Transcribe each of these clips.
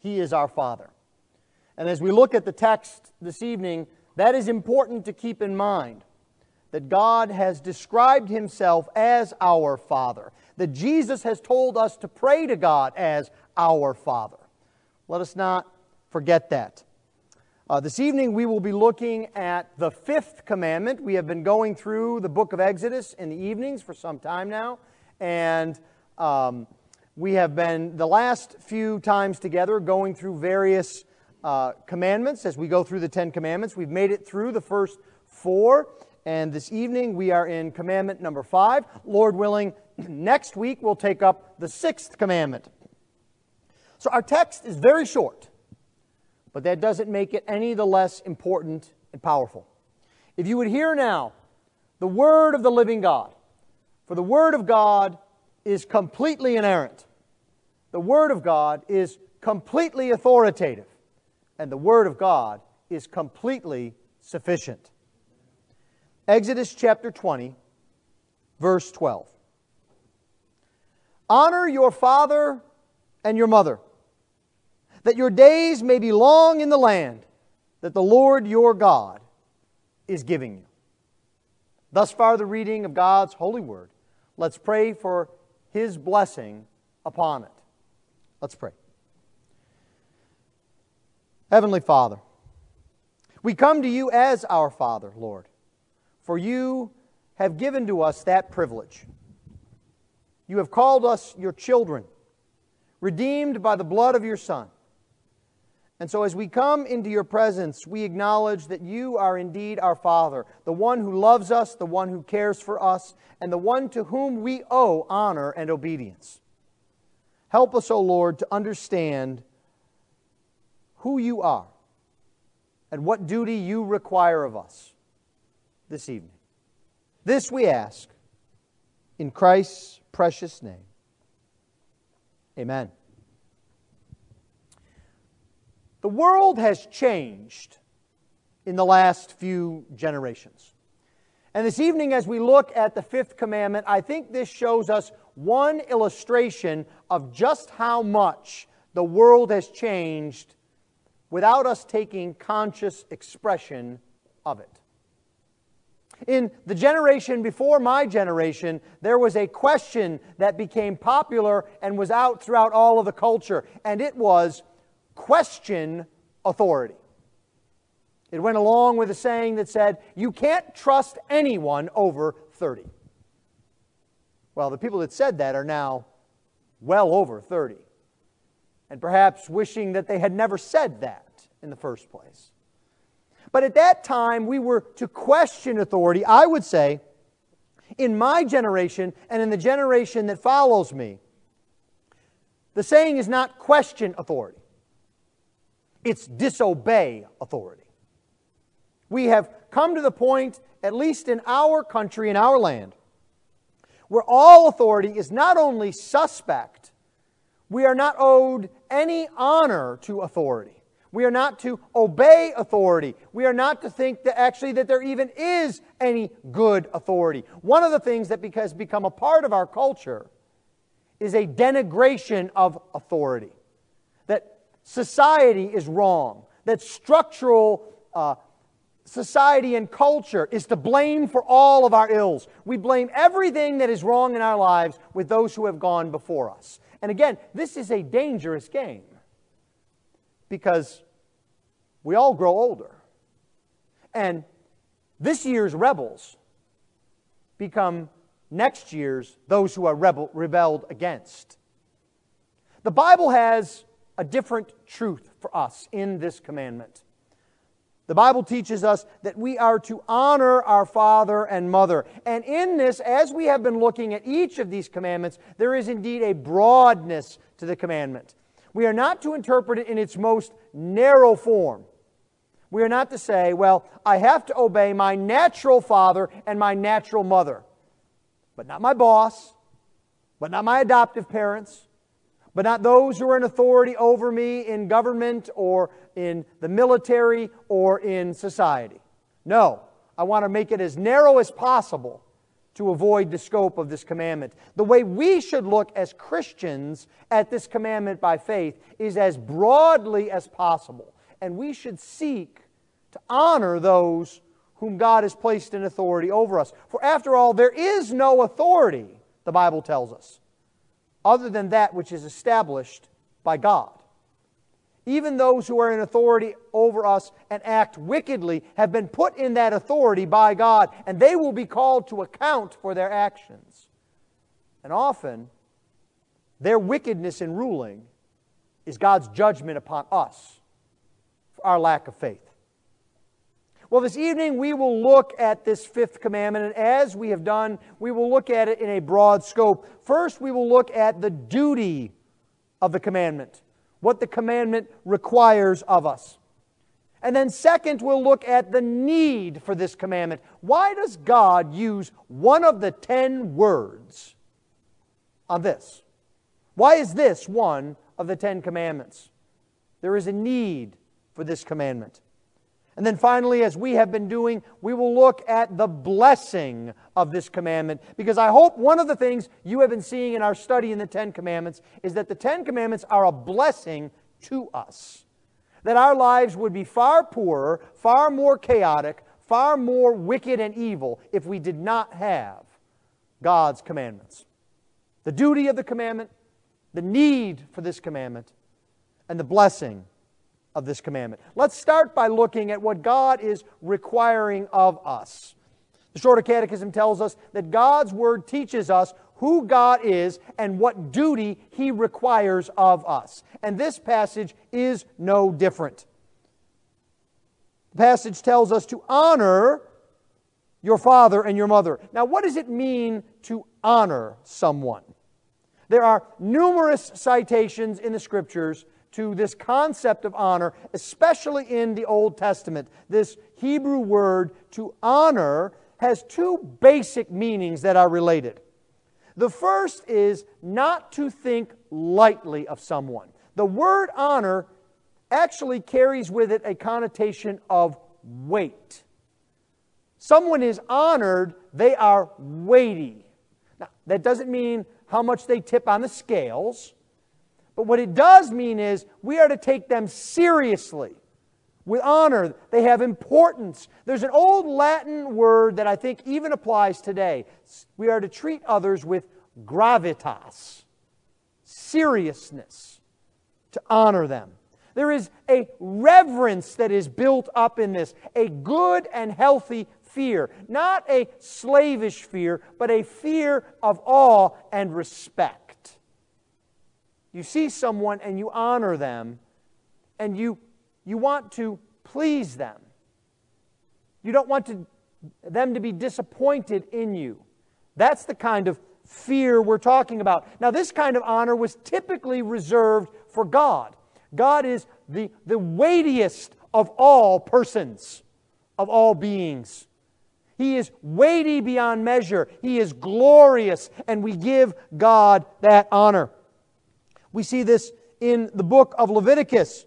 He is our Father. And as we look at the text this evening, that is important to keep in mind that God has described Himself as our Father, that Jesus has told us to pray to God as our Father. Let us not forget that. Uh, this evening we will be looking at the fifth commandment. We have been going through the book of Exodus in the evenings for some time now, and um, we have been the last few times together going through various uh, commandments as we go through the Ten Commandments. We've made it through the first four, and this evening we are in commandment number five. Lord willing, next week we'll take up the sixth commandment. So our text is very short but that doesn't make it any the less important and powerful. If you would hear now the word of the living God, for the word of God is completely inerrant, the word of God is completely authoritative, and the word of God is completely sufficient. Exodus chapter 20, verse 12. Honor your father and your mother that your days may be long in the land that the Lord your God is giving you. Thus far, the reading of God's holy word. Let's pray for his blessing upon it. Let's pray. Heavenly Father, we come to you as our Father, Lord, for you have given to us that privilege. You have called us your children, redeemed by the blood of your Son. And so, as we come into your presence, we acknowledge that you are indeed our Father, the one who loves us, the one who cares for us, and the one to whom we owe honor and obedience. Help us, O oh Lord, to understand who you are and what duty you require of us this evening. This we ask in Christ's precious name. Amen. The world has changed in the last few generations. And this evening, as we look at the fifth commandment, I think this shows us one illustration of just how much the world has changed without us taking conscious expression of it. In the generation before my generation, there was a question that became popular and was out throughout all of the culture, and it was question authority. It went along with a saying that said, You can't trust anyone over 30. Well, the people that said that are now well over 30, and perhaps wishing that they had never said that in the first place. But at that time, we were to question authority, I would say, in my generation and in the generation that follows me. The saying is not question authority. It's disobey authority. We have come to the point, at least in our country, in our land, where all authority is not only suspect, we are not owed any honor to authority. We are not to obey authority. We are not to think that actually that there even is any good authority. One of the things that has become a part of our culture is a denigration of authority That society is wrong, that structural uh, society and culture is to blame for all of our ills. We blame everything that is wrong in our lives with those who have gone before us. And again, this is a dangerous game because we all grow older. And this year's rebels become next year's those who are rebel, rebelled against. The Bible has a different truth for us in this commandment. The Bible teaches us that we are to honor our father and mother. And in this, as we have been looking at each of these commandments, there is indeed a broadness to the commandment. We are not to interpret it in its most narrow form. We are not to say, well, I have to obey my natural father and my natural mother, but not my boss, but not my adoptive parents, but not those who are in authority over me in government or in the military or in society. No, I want to make it as narrow as possible to avoid the scope of this commandment. The way we should look as Christians at this commandment by faith is as broadly as possible. And we should seek to honor those whom God has placed in authority over us. For after all, there is no authority, the Bible tells us, other than that which is established by God. Even those who are in authority over us and act wickedly have been put in that authority by God, and they will be called to account for their actions. And often, their wickedness in ruling is God's judgment upon us for our lack of faith. Well, this evening we will look at this fifth commandment, and as we have done, we will look at it in a broad scope. First, we will look at the duty of the commandment what the commandment requires of us. And then, second, we'll look at the need for this commandment. Why does God use one of the ten words on this? Why is this one of the Ten Commandments? There is a need for this commandment. And then finally, as we have been doing, we will look at the blessing of this commandment. Because I hope one of the things you have been seeing in our study in the Ten Commandments is that the Ten Commandments are a blessing to us. That our lives would be far poorer, far more chaotic, far more wicked and evil if we did not have God's commandments. The duty of the commandment, the need for this commandment, and the blessing of this commandment. Let's start by looking at what God is requiring of us. The Shorter Catechism tells us that God's Word teaches us who God is and what duty He requires of us. And this passage is no different. The passage tells us to honor your father and your mother. Now, what does it mean to honor someone? There are numerous citations in the Scriptures to this concept of honor, especially in the Old Testament. This Hebrew word to honor has two basic meanings that are related. The first is not to think lightly of someone. The word honor actually carries with it a connotation of weight. Someone is honored, they are weighty. Now, that doesn't mean how much they tip on the scales. But what it does mean is we are to take them seriously, with honor. They have importance. There's an old Latin word that I think even applies today. We are to treat others with gravitas, seriousness, to honor them. There is a reverence that is built up in this, a good and healthy fear. Not a slavish fear, but a fear of awe and respect. You see someone and you honor them, and you, you want to please them. You don't want to, them to be disappointed in you. That's the kind of fear we're talking about. Now, this kind of honor was typically reserved for God. God is the, the weightiest of all persons, of all beings. He is weighty beyond measure. He is glorious, and we give God that honor. We see this in the book of Leviticus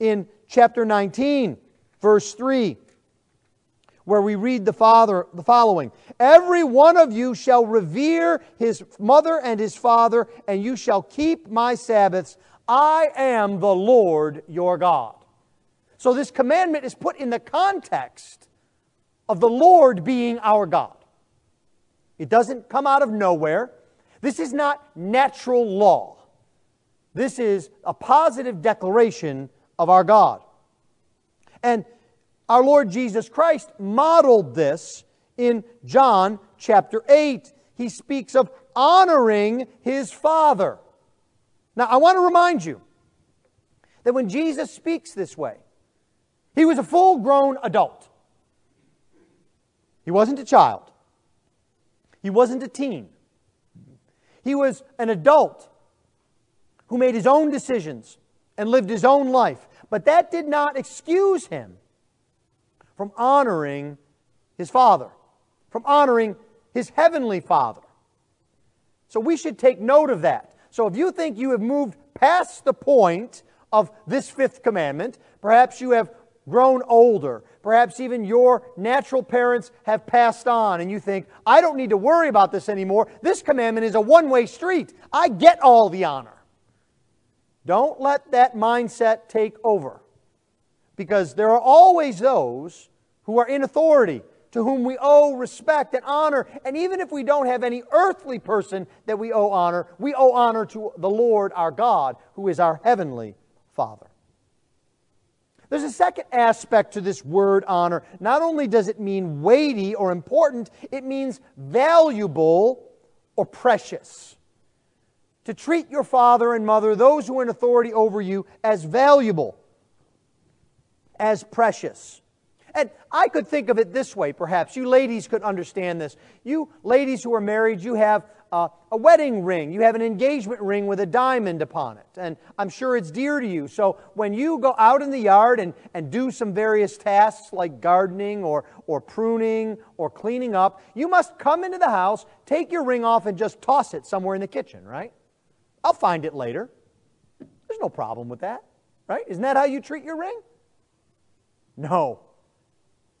in chapter 19, verse 3, where we read the, father, the following Every one of you shall revere his mother and his father, and you shall keep my Sabbaths. I am the Lord your God. So this commandment is put in the context of the Lord being our God. It doesn't come out of nowhere. This is not natural law. This is a positive declaration of our God. And our Lord Jesus Christ modeled this in John chapter 8. He speaks of honoring his Father. Now, I want to remind you that when Jesus speaks this way, he was a full grown adult. He wasn't a child, he wasn't a teen. He was an adult who made his own decisions and lived his own life. But that did not excuse him from honoring his Father, from honoring his heavenly Father. So we should take note of that. So if you think you have moved past the point of this fifth commandment, perhaps you have grown older. Perhaps even your natural parents have passed on, and you think, I don't need to worry about this anymore. This commandment is a one way street. I get all the honor. Don't let that mindset take over. Because there are always those who are in authority, to whom we owe respect and honor. And even if we don't have any earthly person that we owe honor, we owe honor to the Lord our God, who is our heavenly Father. There's a second aspect to this word honor. Not only does it mean weighty or important, it means valuable or precious. To treat your father and mother, those who are in authority over you, as valuable, as precious. And I could think of it this way, perhaps. You ladies could understand this. You ladies who are married, you have uh, a wedding ring, you have an engagement ring with a diamond upon it. And I'm sure it's dear to you. So when you go out in the yard and, and do some various tasks like gardening or, or pruning or cleaning up, you must come into the house, take your ring off, and just toss it somewhere in the kitchen, right? I'll find it later. There's no problem with that, right? Isn't that how you treat your ring? No.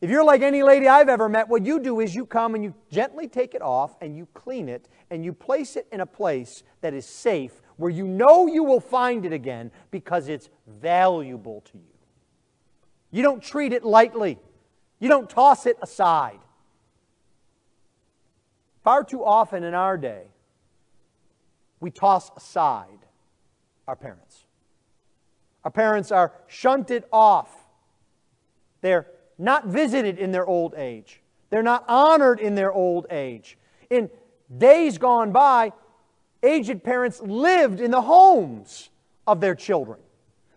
If you're like any lady I've ever met, what you do is you come and you gently take it off and you clean it and you place it in a place that is safe where you know you will find it again because it's valuable to you. You don't treat it lightly, you don't toss it aside. Far too often in our day, we toss aside our parents. Our parents are shunted off. They're not visited in their old age. They're not honored in their old age. In days gone by, aged parents lived in the homes of their children.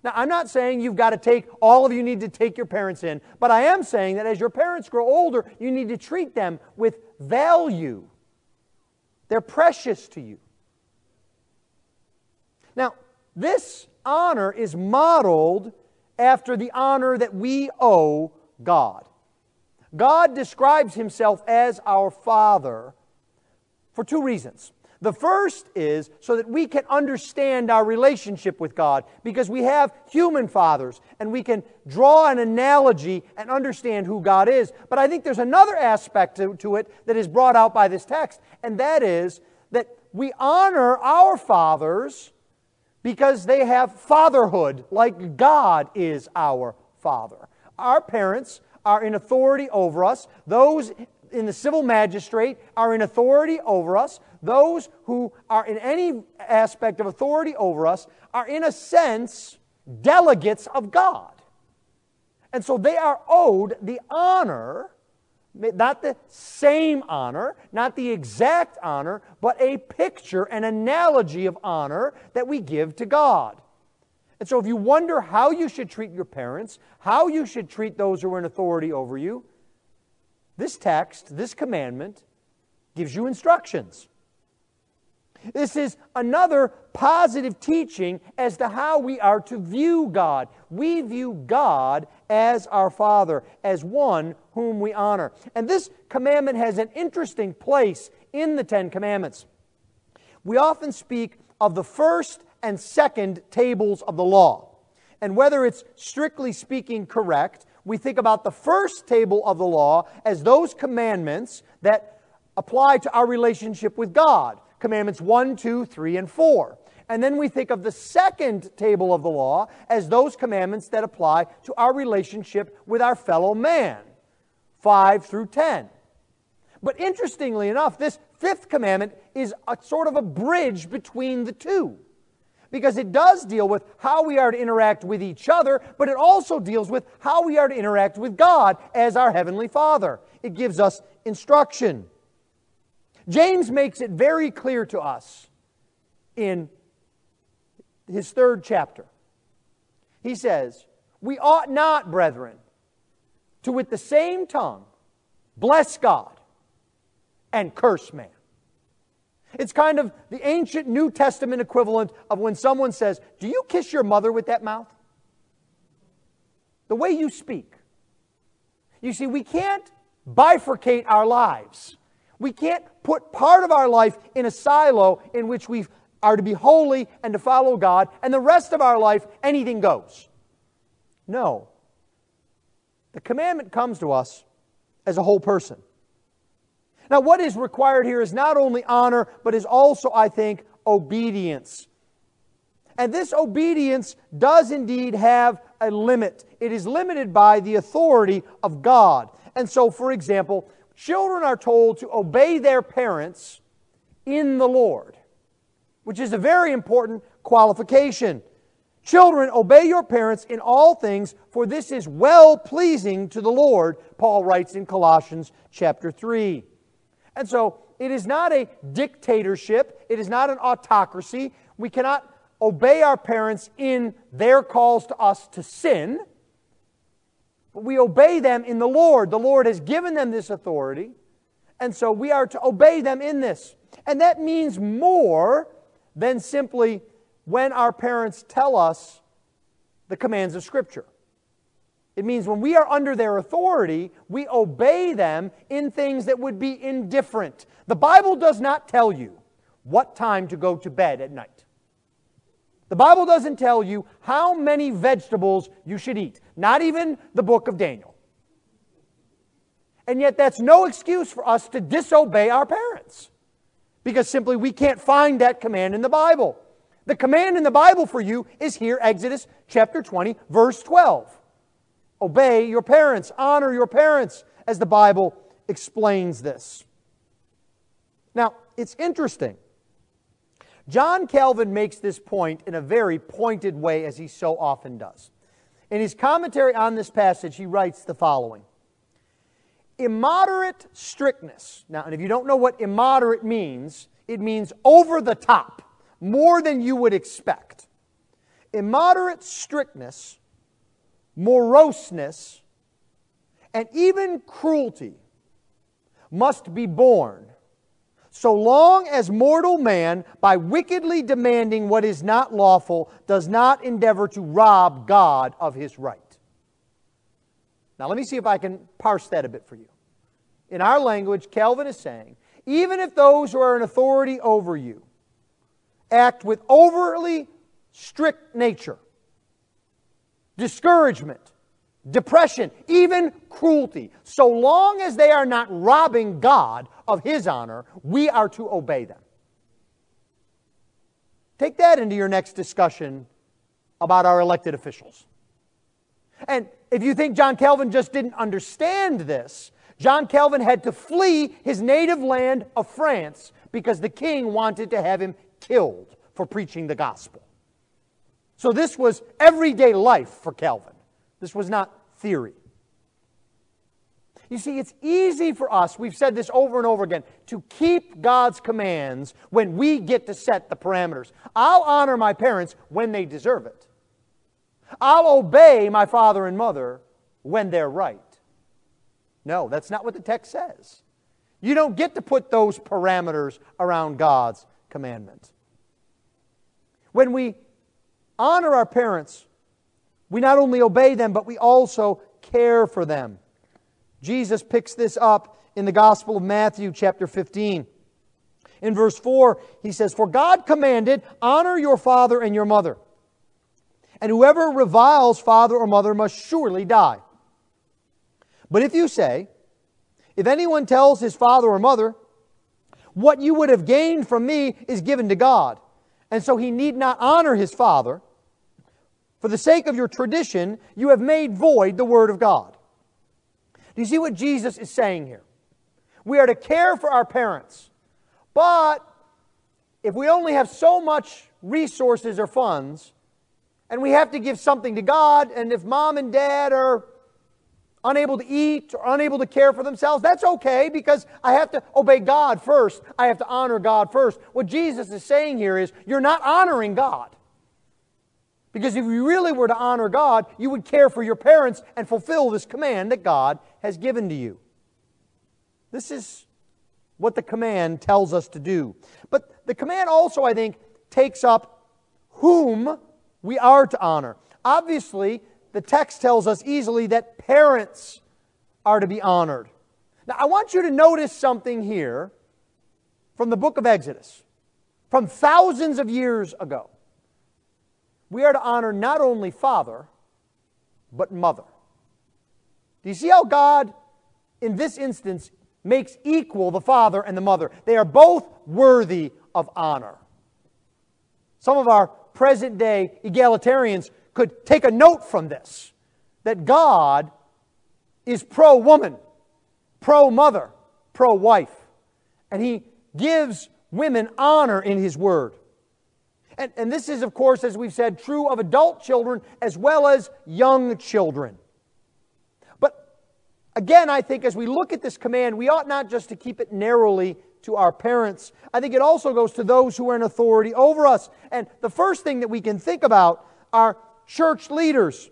Now, I'm not saying you've got to take, all of you need to take your parents in, but I am saying that as your parents grow older, you need to treat them with value. They're precious to you. Now, this honor is modeled after the honor that we owe God. God describes himself as our Father for two reasons. The first is so that we can understand our relationship with God because we have human fathers and we can draw an analogy and understand who God is. But I think there's another aspect to, to it that is brought out by this text, and that is that we honor our fathers because they have fatherhood like God is our Father. Our parents are in authority over us. Those in the civil magistrate are in authority over us. Those who are in any aspect of authority over us are, in a sense, delegates of God. And so they are owed the honor, not the same honor, not the exact honor, but a picture, an analogy of honor that we give to God. And so, if you wonder how you should treat your parents, how you should treat those who are in authority over you, this text, this commandment, gives you instructions. This is another positive teaching as to how we are to view God. We view God as our Father, as one whom we honor. And this commandment has an interesting place in the Ten Commandments. We often speak of the first and second tables of the law. And whether it's strictly speaking correct, we think about the first table of the law as those commandments that apply to our relationship with God commandments 1, 2, 3, and 4. And then we think of the second table of the law as those commandments that apply to our relationship with our fellow man 5 through 10. But interestingly enough, this fifth commandment is a sort of a bridge between the two because it does deal with how we are to interact with each other, but it also deals with how we are to interact with God as our Heavenly Father. It gives us instruction. James makes it very clear to us in his third chapter. He says, We ought not, brethren, to with the same tongue bless God and curse man. It's kind of the ancient New Testament equivalent of when someone says, Do you kiss your mother with that mouth? The way you speak. You see, we can't bifurcate our lives. We can't put part of our life in a silo in which we are to be holy and to follow God, and the rest of our life, anything goes. No. the commandment comes to us as a whole person. Now, what is required here is not only honor, but is also, I think, obedience. And this obedience does indeed have a limit. It is limited by the authority of God. And so, for example, children are told to obey their parents in the Lord, which is a very important qualification. Children, obey your parents in all things, for this is well pleasing to the Lord, Paul writes in Colossians chapter 3. And so, it is not a dictatorship, it is not an autocracy. We cannot obey our parents in their calls to us to sin, but we obey them in the Lord. The Lord has given them this authority, and so we are to obey them in this. And that means more than simply when our parents tell us the commands of Scripture. It means when we are under their authority, we obey them in things that would be indifferent. The Bible does not tell you what time to go to bed at night. The Bible doesn't tell you how many vegetables you should eat, not even the book of Daniel. And yet, that's no excuse for us to disobey our parents because simply we can't find that command in the Bible. The command in the Bible for you is here, Exodus chapter 20, verse 12. Obey your parents, honor your parents, as the Bible explains this. Now, it's interesting. John Calvin makes this point in a very pointed way, as he so often does. In his commentary on this passage, he writes the following Immoderate strictness. Now, and if you don't know what immoderate means, it means over the top more than you would expect. Immoderate strictness, moroseness, and even cruelty must be borne so long as mortal man, by wickedly demanding what is not lawful, does not endeavor to rob God of his right. Now, let me see if I can parse that a bit for you. In our language, Calvin is saying even if those who are in authority over you act with overly strict nature, discouragement, depression, even cruelty, so long as they are not robbing God of His honor, we are to obey them. Take that into your next discussion about our elected officials. And if you think John Calvin just didn't understand this, John Calvin had to flee his native land of France because the king wanted to have him killed for preaching the gospel. So this was everyday life for Calvin. This was not theory. You see, it's easy for us, we've said this over and over again, to keep God's commands when we get to set the parameters. I'll honor my parents when they deserve it. I'll obey my father and mother when they're right. No, that's not what the text says. You don't get to put those parameters around God's commandment. When we honor our parents, we not only obey them, but we also care for them. Jesus picks this up in the Gospel of Matthew, chapter 15. In verse 4, he says, For God commanded, honor your father and your mother. And whoever reviles father or mother must surely die. But if you say, If anyone tells his father or mother, What you would have gained from me is given to God, and so he need not honor his father, for the sake of your tradition, you have made void the word of God. Do you see what Jesus is saying here? We are to care for our parents. But if we only have so much resources or funds, and we have to give something to God, and if mom and dad are unable to eat or unable to care for themselves, that's okay because I have to obey God first. I have to honor God first. What Jesus is saying here is you're not honoring God. Because if you really were to honor God, you would care for your parents and fulfill this command that God has given to you. This is what the command tells us to do. But the command also, I think, takes up whom we are to honor. Obviously, the text tells us easily that parents are to be honored. Now, I want you to notice something here from the book of Exodus, from thousands of years ago we are to honor not only father, but mother. Do you see how God, in this instance, makes equal the father and the mother? They are both worthy of honor. Some of our present day egalitarians could take a note from this that God is pro woman, pro mother, pro wife. And he gives women honor in his word. And, and this is, of course, as we've said, true of adult children as well as young children. But again, I think as we look at this command, we ought not just to keep it narrowly to our parents. I think it also goes to those who are in authority over us. And the first thing that we can think about are church leaders,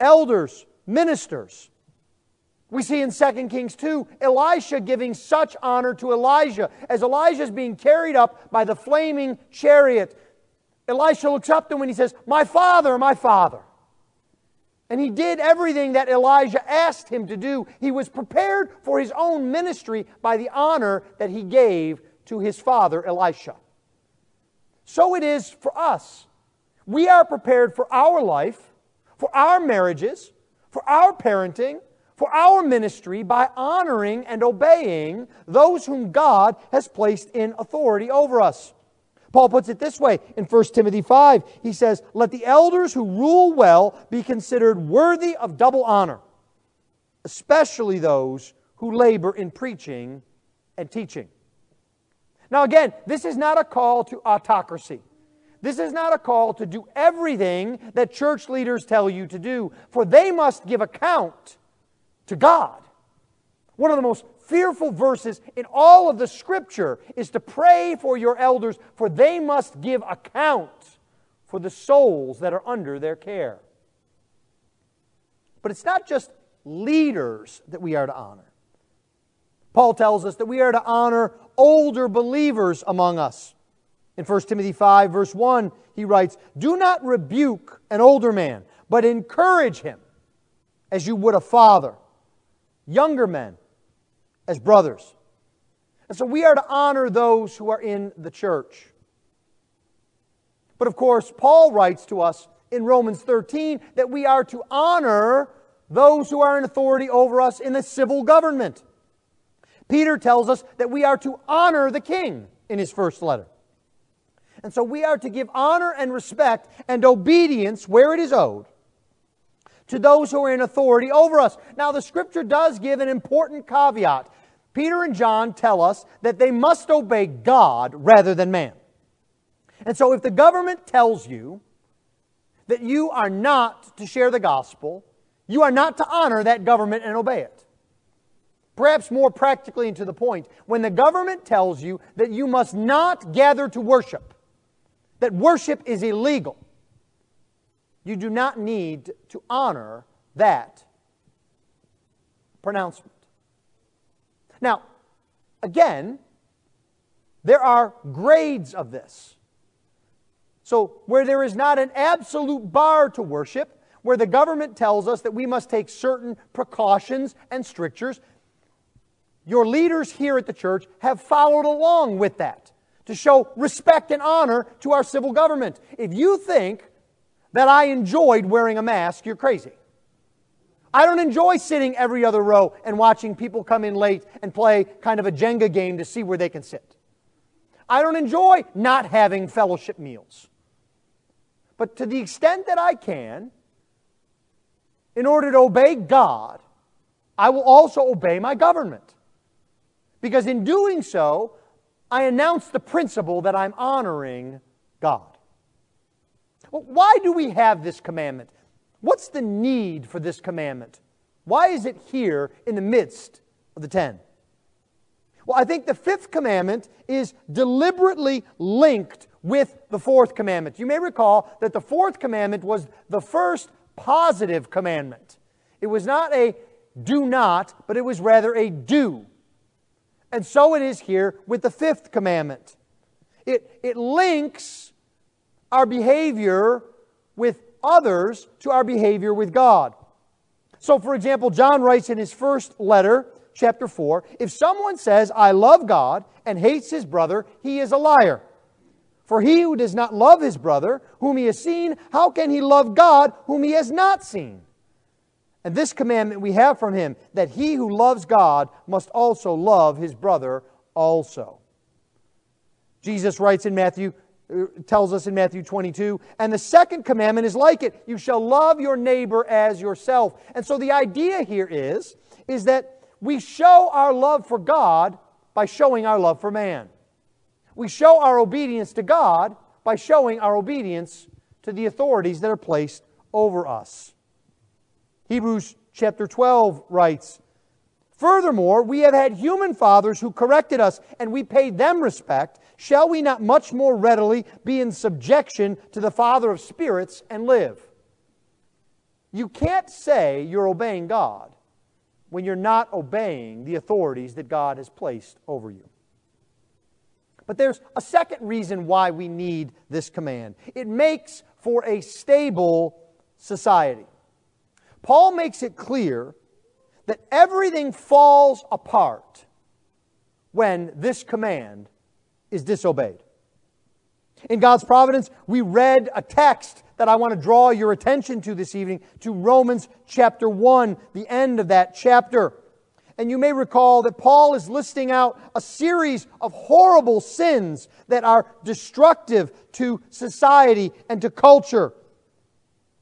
elders, ministers. We see in 2 Kings 2 Elisha giving such honor to Elijah as Elijah is being carried up by the flaming chariot. Elisha looks up to him and he says, My father, my father. And he did everything that Elijah asked him to do. He was prepared for his own ministry by the honor that he gave to his father, Elisha. So it is for us. We are prepared for our life, for our marriages, for our parenting, for our ministry by honoring and obeying those whom God has placed in authority over us. Paul puts it this way in 1 Timothy 5. He says, Let the elders who rule well be considered worthy of double honor, especially those who labor in preaching and teaching. Now, again, this is not a call to autocracy. This is not a call to do everything that church leaders tell you to do, for they must give account to God. One of the most fearful verses in all of the scripture is to pray for your elders, for they must give account for the souls that are under their care. But it's not just leaders that we are to honor. Paul tells us that we are to honor older believers among us. In 1 Timothy 5, verse 1, he writes, Do not rebuke an older man, but encourage him as you would a father younger men as brothers. And so we are to honor those who are in the church. But of course, Paul writes to us in Romans 13 that we are to honor those who are in authority over us in the civil government. Peter tells us that we are to honor the king in his first letter. And so we are to give honor and respect and obedience where it is owed to those who are in authority over us. Now, the scripture does give an important caveat. Peter and John tell us that they must obey God rather than man. And so, if the government tells you that you are not to share the gospel, you are not to honor that government and obey it. Perhaps more practically and to the point, when the government tells you that you must not gather to worship, that worship is illegal, you do not need to honor that pronouncement. Now, again, there are grades of this. So, where there is not an absolute bar to worship, where the government tells us that we must take certain precautions and strictures, your leaders here at the church have followed along with that to show respect and honor to our civil government. If you think that I enjoyed wearing a mask, you're crazy. I don't enjoy sitting every other row and watching people come in late and play kind of a Jenga game to see where they can sit. I don't enjoy not having fellowship meals. But to the extent that I can, in order to obey God, I will also obey my government. Because in doing so, I announce the principle that I'm honoring God. Why do we have this commandment? What's the need for this commandment? Why is it here in the midst of the ten? Well, I think the fifth commandment is deliberately linked with the fourth commandment. You may recall that the fourth commandment was the first positive commandment. It was not a do not, but it was rather a do. And so it is here with the fifth commandment. It, it links our behavior with others to our behavior with God. So, for example, John writes in his first letter, chapter 4, if someone says, I love God, and hates his brother, he is a liar. For he who does not love his brother, whom he has seen, how can he love God, whom he has not seen? And this commandment we have from him that he who loves God must also love his brother also. Jesus writes in Matthew, Uh, tells us in Matthew 22, and the second commandment is like it you shall love your neighbor as yourself. And so the idea here is, is that we show our love for God by showing our love for man. We show our obedience to God by showing our obedience to the authorities that are placed over us. Hebrews chapter 12 writes, Furthermore, we have had human fathers who corrected us, and we paid them respect. Shall we not much more readily be in subjection to the Father of spirits and live? You can't say you're obeying God when you're not obeying the authorities that God has placed over you. But there's a second reason why we need this command it makes for a stable society. Paul makes it clear that everything falls apart when this command is disobeyed. In God's providence, we read a text that I want to draw your attention to this evening to Romans chapter 1, the end of that chapter. And you may recall that Paul is listing out a series of horrible sins that are destructive to society and to culture.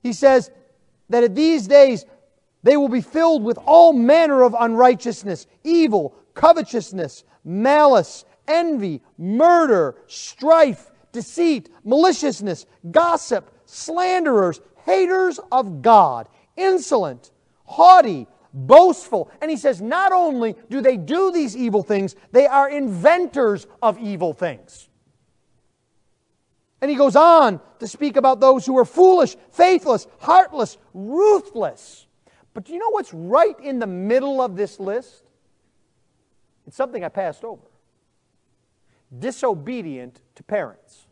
He says that at these days they will be filled with all manner of unrighteousness, evil, covetousness, malice, envy, murder, strife, deceit, maliciousness, gossip, slanderers, haters of God, insolent, haughty, boastful. And he says, not only do they do these evil things, they are inventors of evil things. And he goes on to speak about those who are foolish, faithless, heartless, ruthless. But do you know what's right in the middle of this list? It's something I passed over disobedient to parents.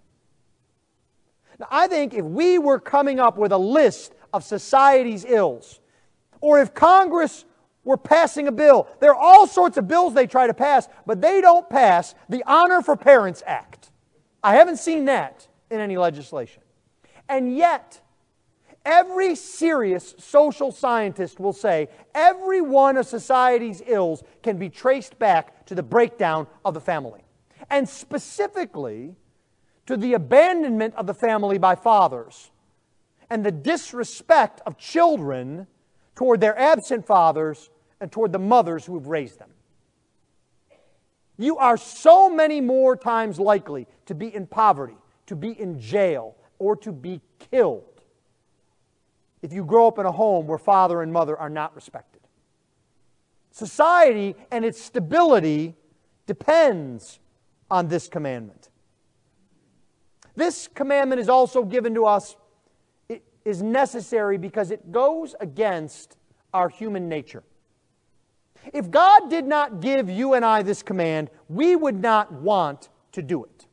Now, I think if we were coming up with a list of society's ills, or if Congress were passing a bill. There are all sorts of bills they try to pass, but they don't pass the Honor for Parents Act. I haven't seen that in any legislation. And yet, every serious social scientist will say every one of society's ills can be traced back to the breakdown of the family. And specifically, to the abandonment of the family by fathers and the disrespect of children toward their absent fathers and toward the mothers who have raised them. You are so many more times likely to be in poverty, to be in jail, or to be killed if you grow up in a home where father and mother are not respected. Society and its stability depends on this commandment. This commandment is also given to us it is necessary because it goes against our human nature. If God did not give you and I this command, we would not want to do it.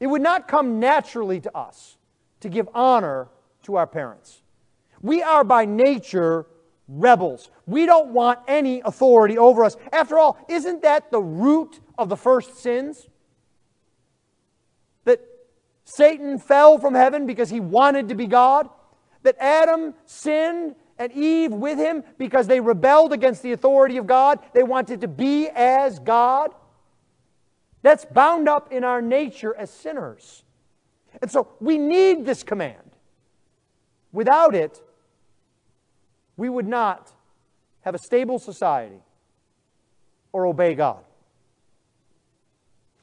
It would not come naturally to us to give honor to our parents. We are by nature rebels. We don't want any authority over us. After all, isn't that the root of the first sins? That Satan fell from heaven because he wanted to be God, that Adam sinned and Eve with him because they rebelled against the authority of God. They wanted to be as God. That's bound up in our nature as sinners. And so we need this command. Without it, we would not have a stable society or obey God.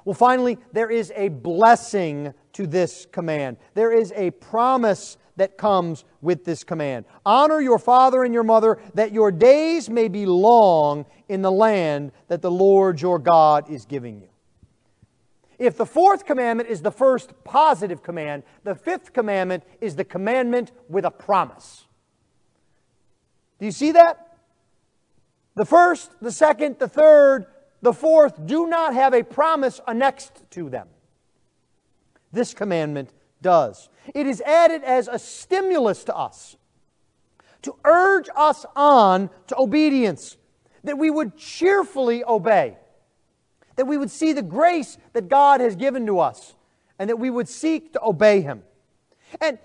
Well, finally, there is a blessing to this command. There is a promise that comes with this command. Honor your father and your mother, that your days may be long in the land that the Lord your God is giving you. If the fourth commandment is the first positive command, the fifth commandment is the commandment with a promise. Do you see that? The first, the second, the third, the fourth do not have a promise annexed to them. This commandment does. It is added as a stimulus to us to urge us on to obedience, that we would cheerfully obey, that we would see the grace that God has given to us, and that we would seek to obey Him. And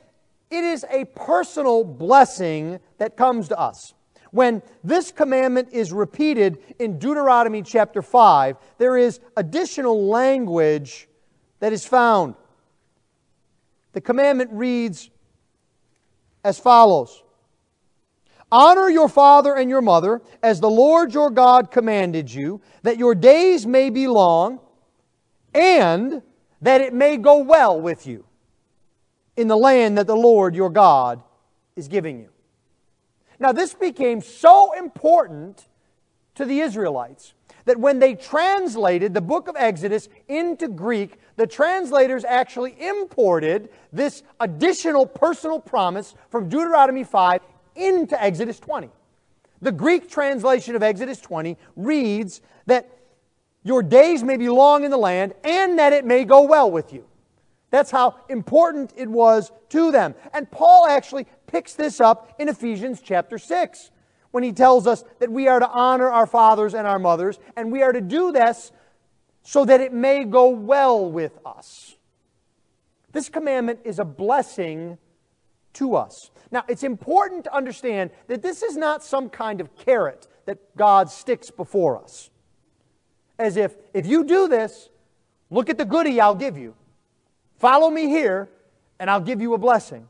it is a personal blessing that comes to us. When this commandment is repeated in Deuteronomy chapter 5, there is additional language that is found. The commandment reads as follows Honor your father and your mother, as the Lord your God commanded you, that your days may be long, and that it may go well with you in the land that the Lord your God is giving you. Now, this became so important to the Israelites that when they translated the book of Exodus into Greek, the translators actually imported this additional personal promise from Deuteronomy 5 into Exodus 20. The Greek translation of Exodus 20 reads that your days may be long in the land and that it may go well with you. That's how important it was to them. And Paul actually picks this up in Ephesians chapter 6 when he tells us that we are to honor our fathers and our mothers, and we are to do this so that it may go well with us. This commandment is a blessing to us. Now, it's important to understand that this is not some kind of carrot that God sticks before us. As if, if you do this, look at the goody I'll give you. Follow me here, and I'll give you a blessing.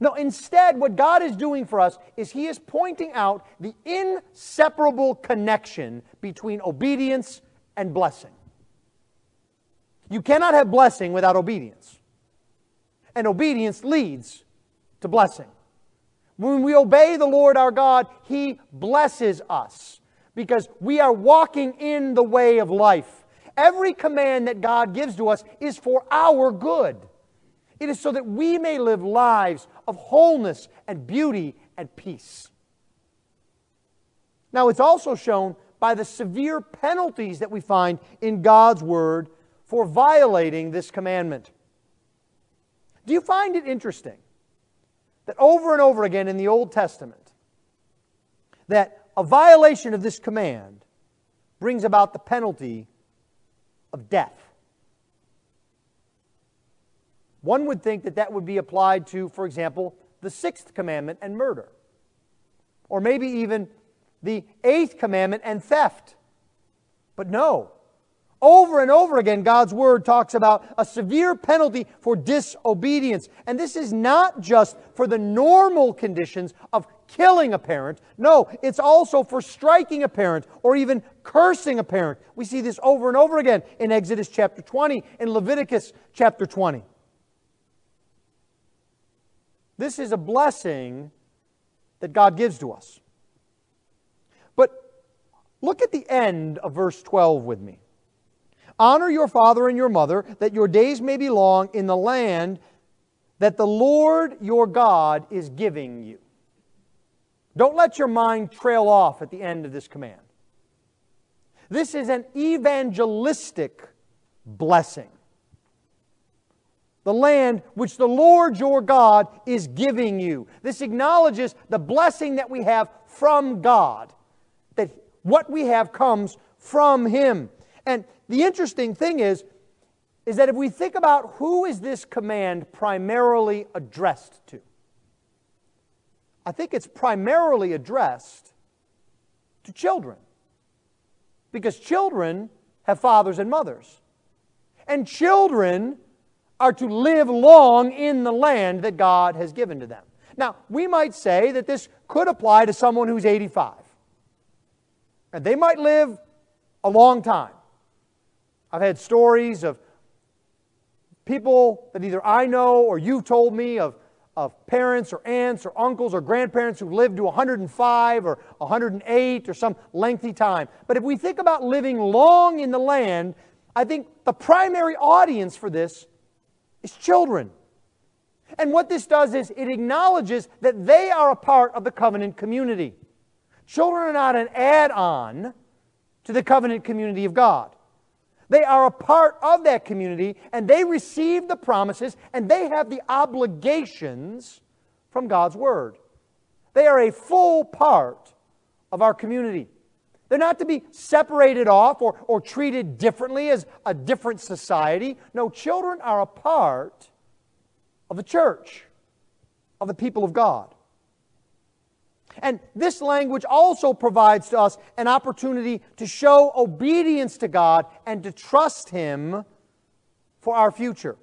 No, instead, what God is doing for us is He is pointing out the inseparable connection between obedience and blessing. You cannot have blessing without obedience. And obedience leads to blessing. When we obey the Lord our God, He blesses us because we are walking in the way of life. Every command that God gives to us is for our good. It is so that we may live lives of wholeness and beauty and peace. Now, it's also shown by the severe penalties that we find in God's Word for violating this commandment. Do you find it interesting that over and over again in the Old Testament, that a violation of this command brings about the penalty of death? One would think that that would be applied to, for example, the sixth commandment and murder. Or maybe even the eighth commandment and theft. But no. Over and over again, God's word talks about a severe penalty for disobedience. And this is not just for the normal conditions of killing a parent. No, it's also for striking a parent or even cursing a parent. We see this over and over again in Exodus chapter 20, in Leviticus chapter 20. This is a blessing that God gives to us. But look at the end of verse 12 with me. Honor your father and your mother, that your days may be long in the land that the Lord your God is giving you. Don't let your mind trail off at the end of this command. This is an evangelistic blessing the land which the Lord your God is giving you. This acknowledges the blessing that we have from God, that what we have comes from Him. And the interesting thing is, is that if we think about who is this command primarily addressed to, I think it's primarily addressed to children. Because children have fathers and mothers. And children are to live long in the land that God has given to them. Now, we might say that this could apply to someone who's 85. And they might live a long time. I've had stories of people that either I know or you've told me of, of parents or aunts or uncles or grandparents who lived to 105 or 108 or some lengthy time. But if we think about living long in the land, I think the primary audience for this is children. And what this does is it acknowledges that they are a part of the covenant community. Children are not an add on to the covenant community of God. They are a part of that community and they receive the promises and they have the obligations from God's Word. They are a full part of our community. They're not to be separated off or, or treated differently as a different society. No, children are a part of the church. of the people of God. And this language also provides to us an opportunity to show obedience to God and to trust Him for our future.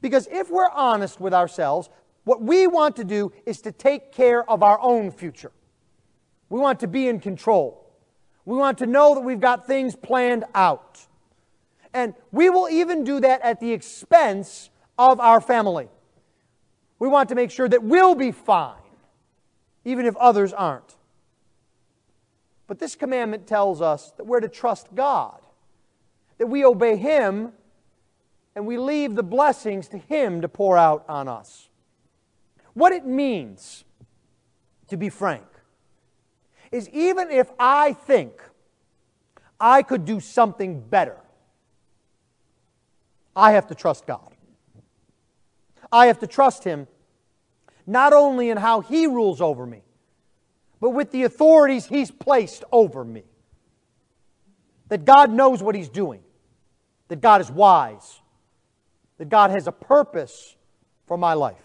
Because if we're honest with ourselves, what we want to do is to take care of our own future. We want to be in control. We want to know that we've got things planned out. And we will even do that at the expense of our family. We want to make sure that we'll be fine even if others aren't. But this commandment tells us that we're to trust God, that we obey Him, and we leave the blessings to Him to pour out on us. What it means, to be frank, is even if I think I could do something better, I have to trust God. I have to trust Him not only in how He rules over me, but with the authorities He's placed over me. That God knows what He's doing, that God is wise, that God has a purpose for my life.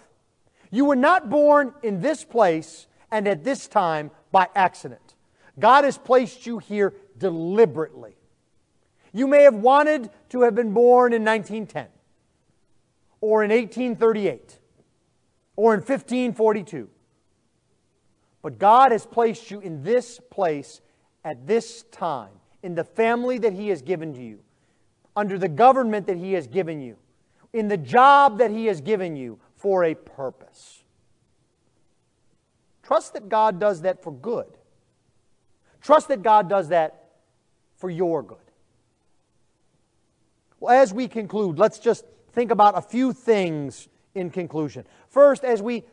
You were not born in this place and at this time by accident. God has placed you here deliberately. You may have wanted to have been born in 1910 or in 1838 or in 1542. But God has placed you in this place at this time, in the family that He has given to you, under the government that He has given you, in the job that He has given you for a purpose. Trust that God does that for good. Trust that God does that for your good. Well, as we conclude, let's just think about a few things in conclusion. First, as we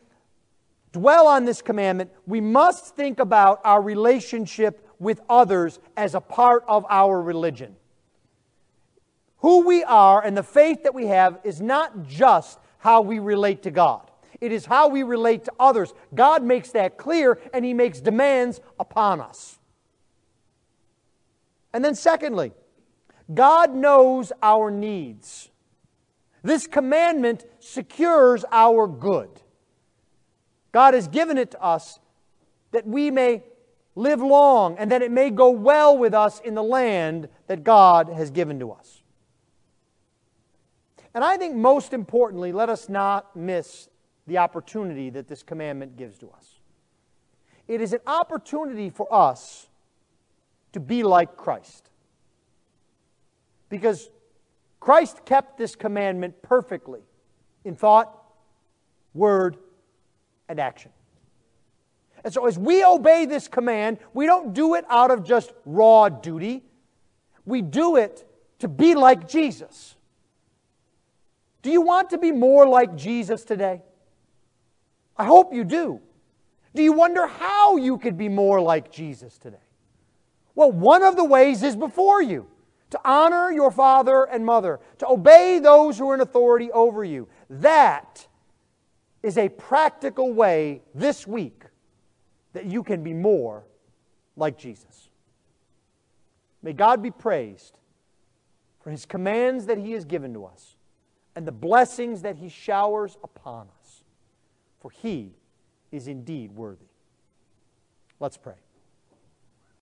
dwell on this commandment, we must think about our relationship with others as a part of our religion. Who we are and the faith that we have is not just how we relate to God. It is how we relate to others. God makes that clear and He makes demands upon us. And then, secondly, God knows our needs. This commandment secures our good. God has given it to us that we may live long and that it may go well with us in the land that God has given to us. And I think most importantly, let us not miss the opportunity that this commandment gives to us. It is an opportunity for us to be like Christ. Because Christ kept this commandment perfectly in thought, word, and action. And so, as we obey this command, we don't do it out of just raw duty. We do it to be like Jesus. Do you want to be more like Jesus today? I hope you do. Do you wonder how you could be more like Jesus today? Well, one of the ways is before you to honor your father and mother, to obey those who are in authority over you. That is a practical way this week that you can be more like Jesus. May God be praised for his commands that he has given to us and the blessings that he showers upon us, for he is indeed worthy. Let's pray.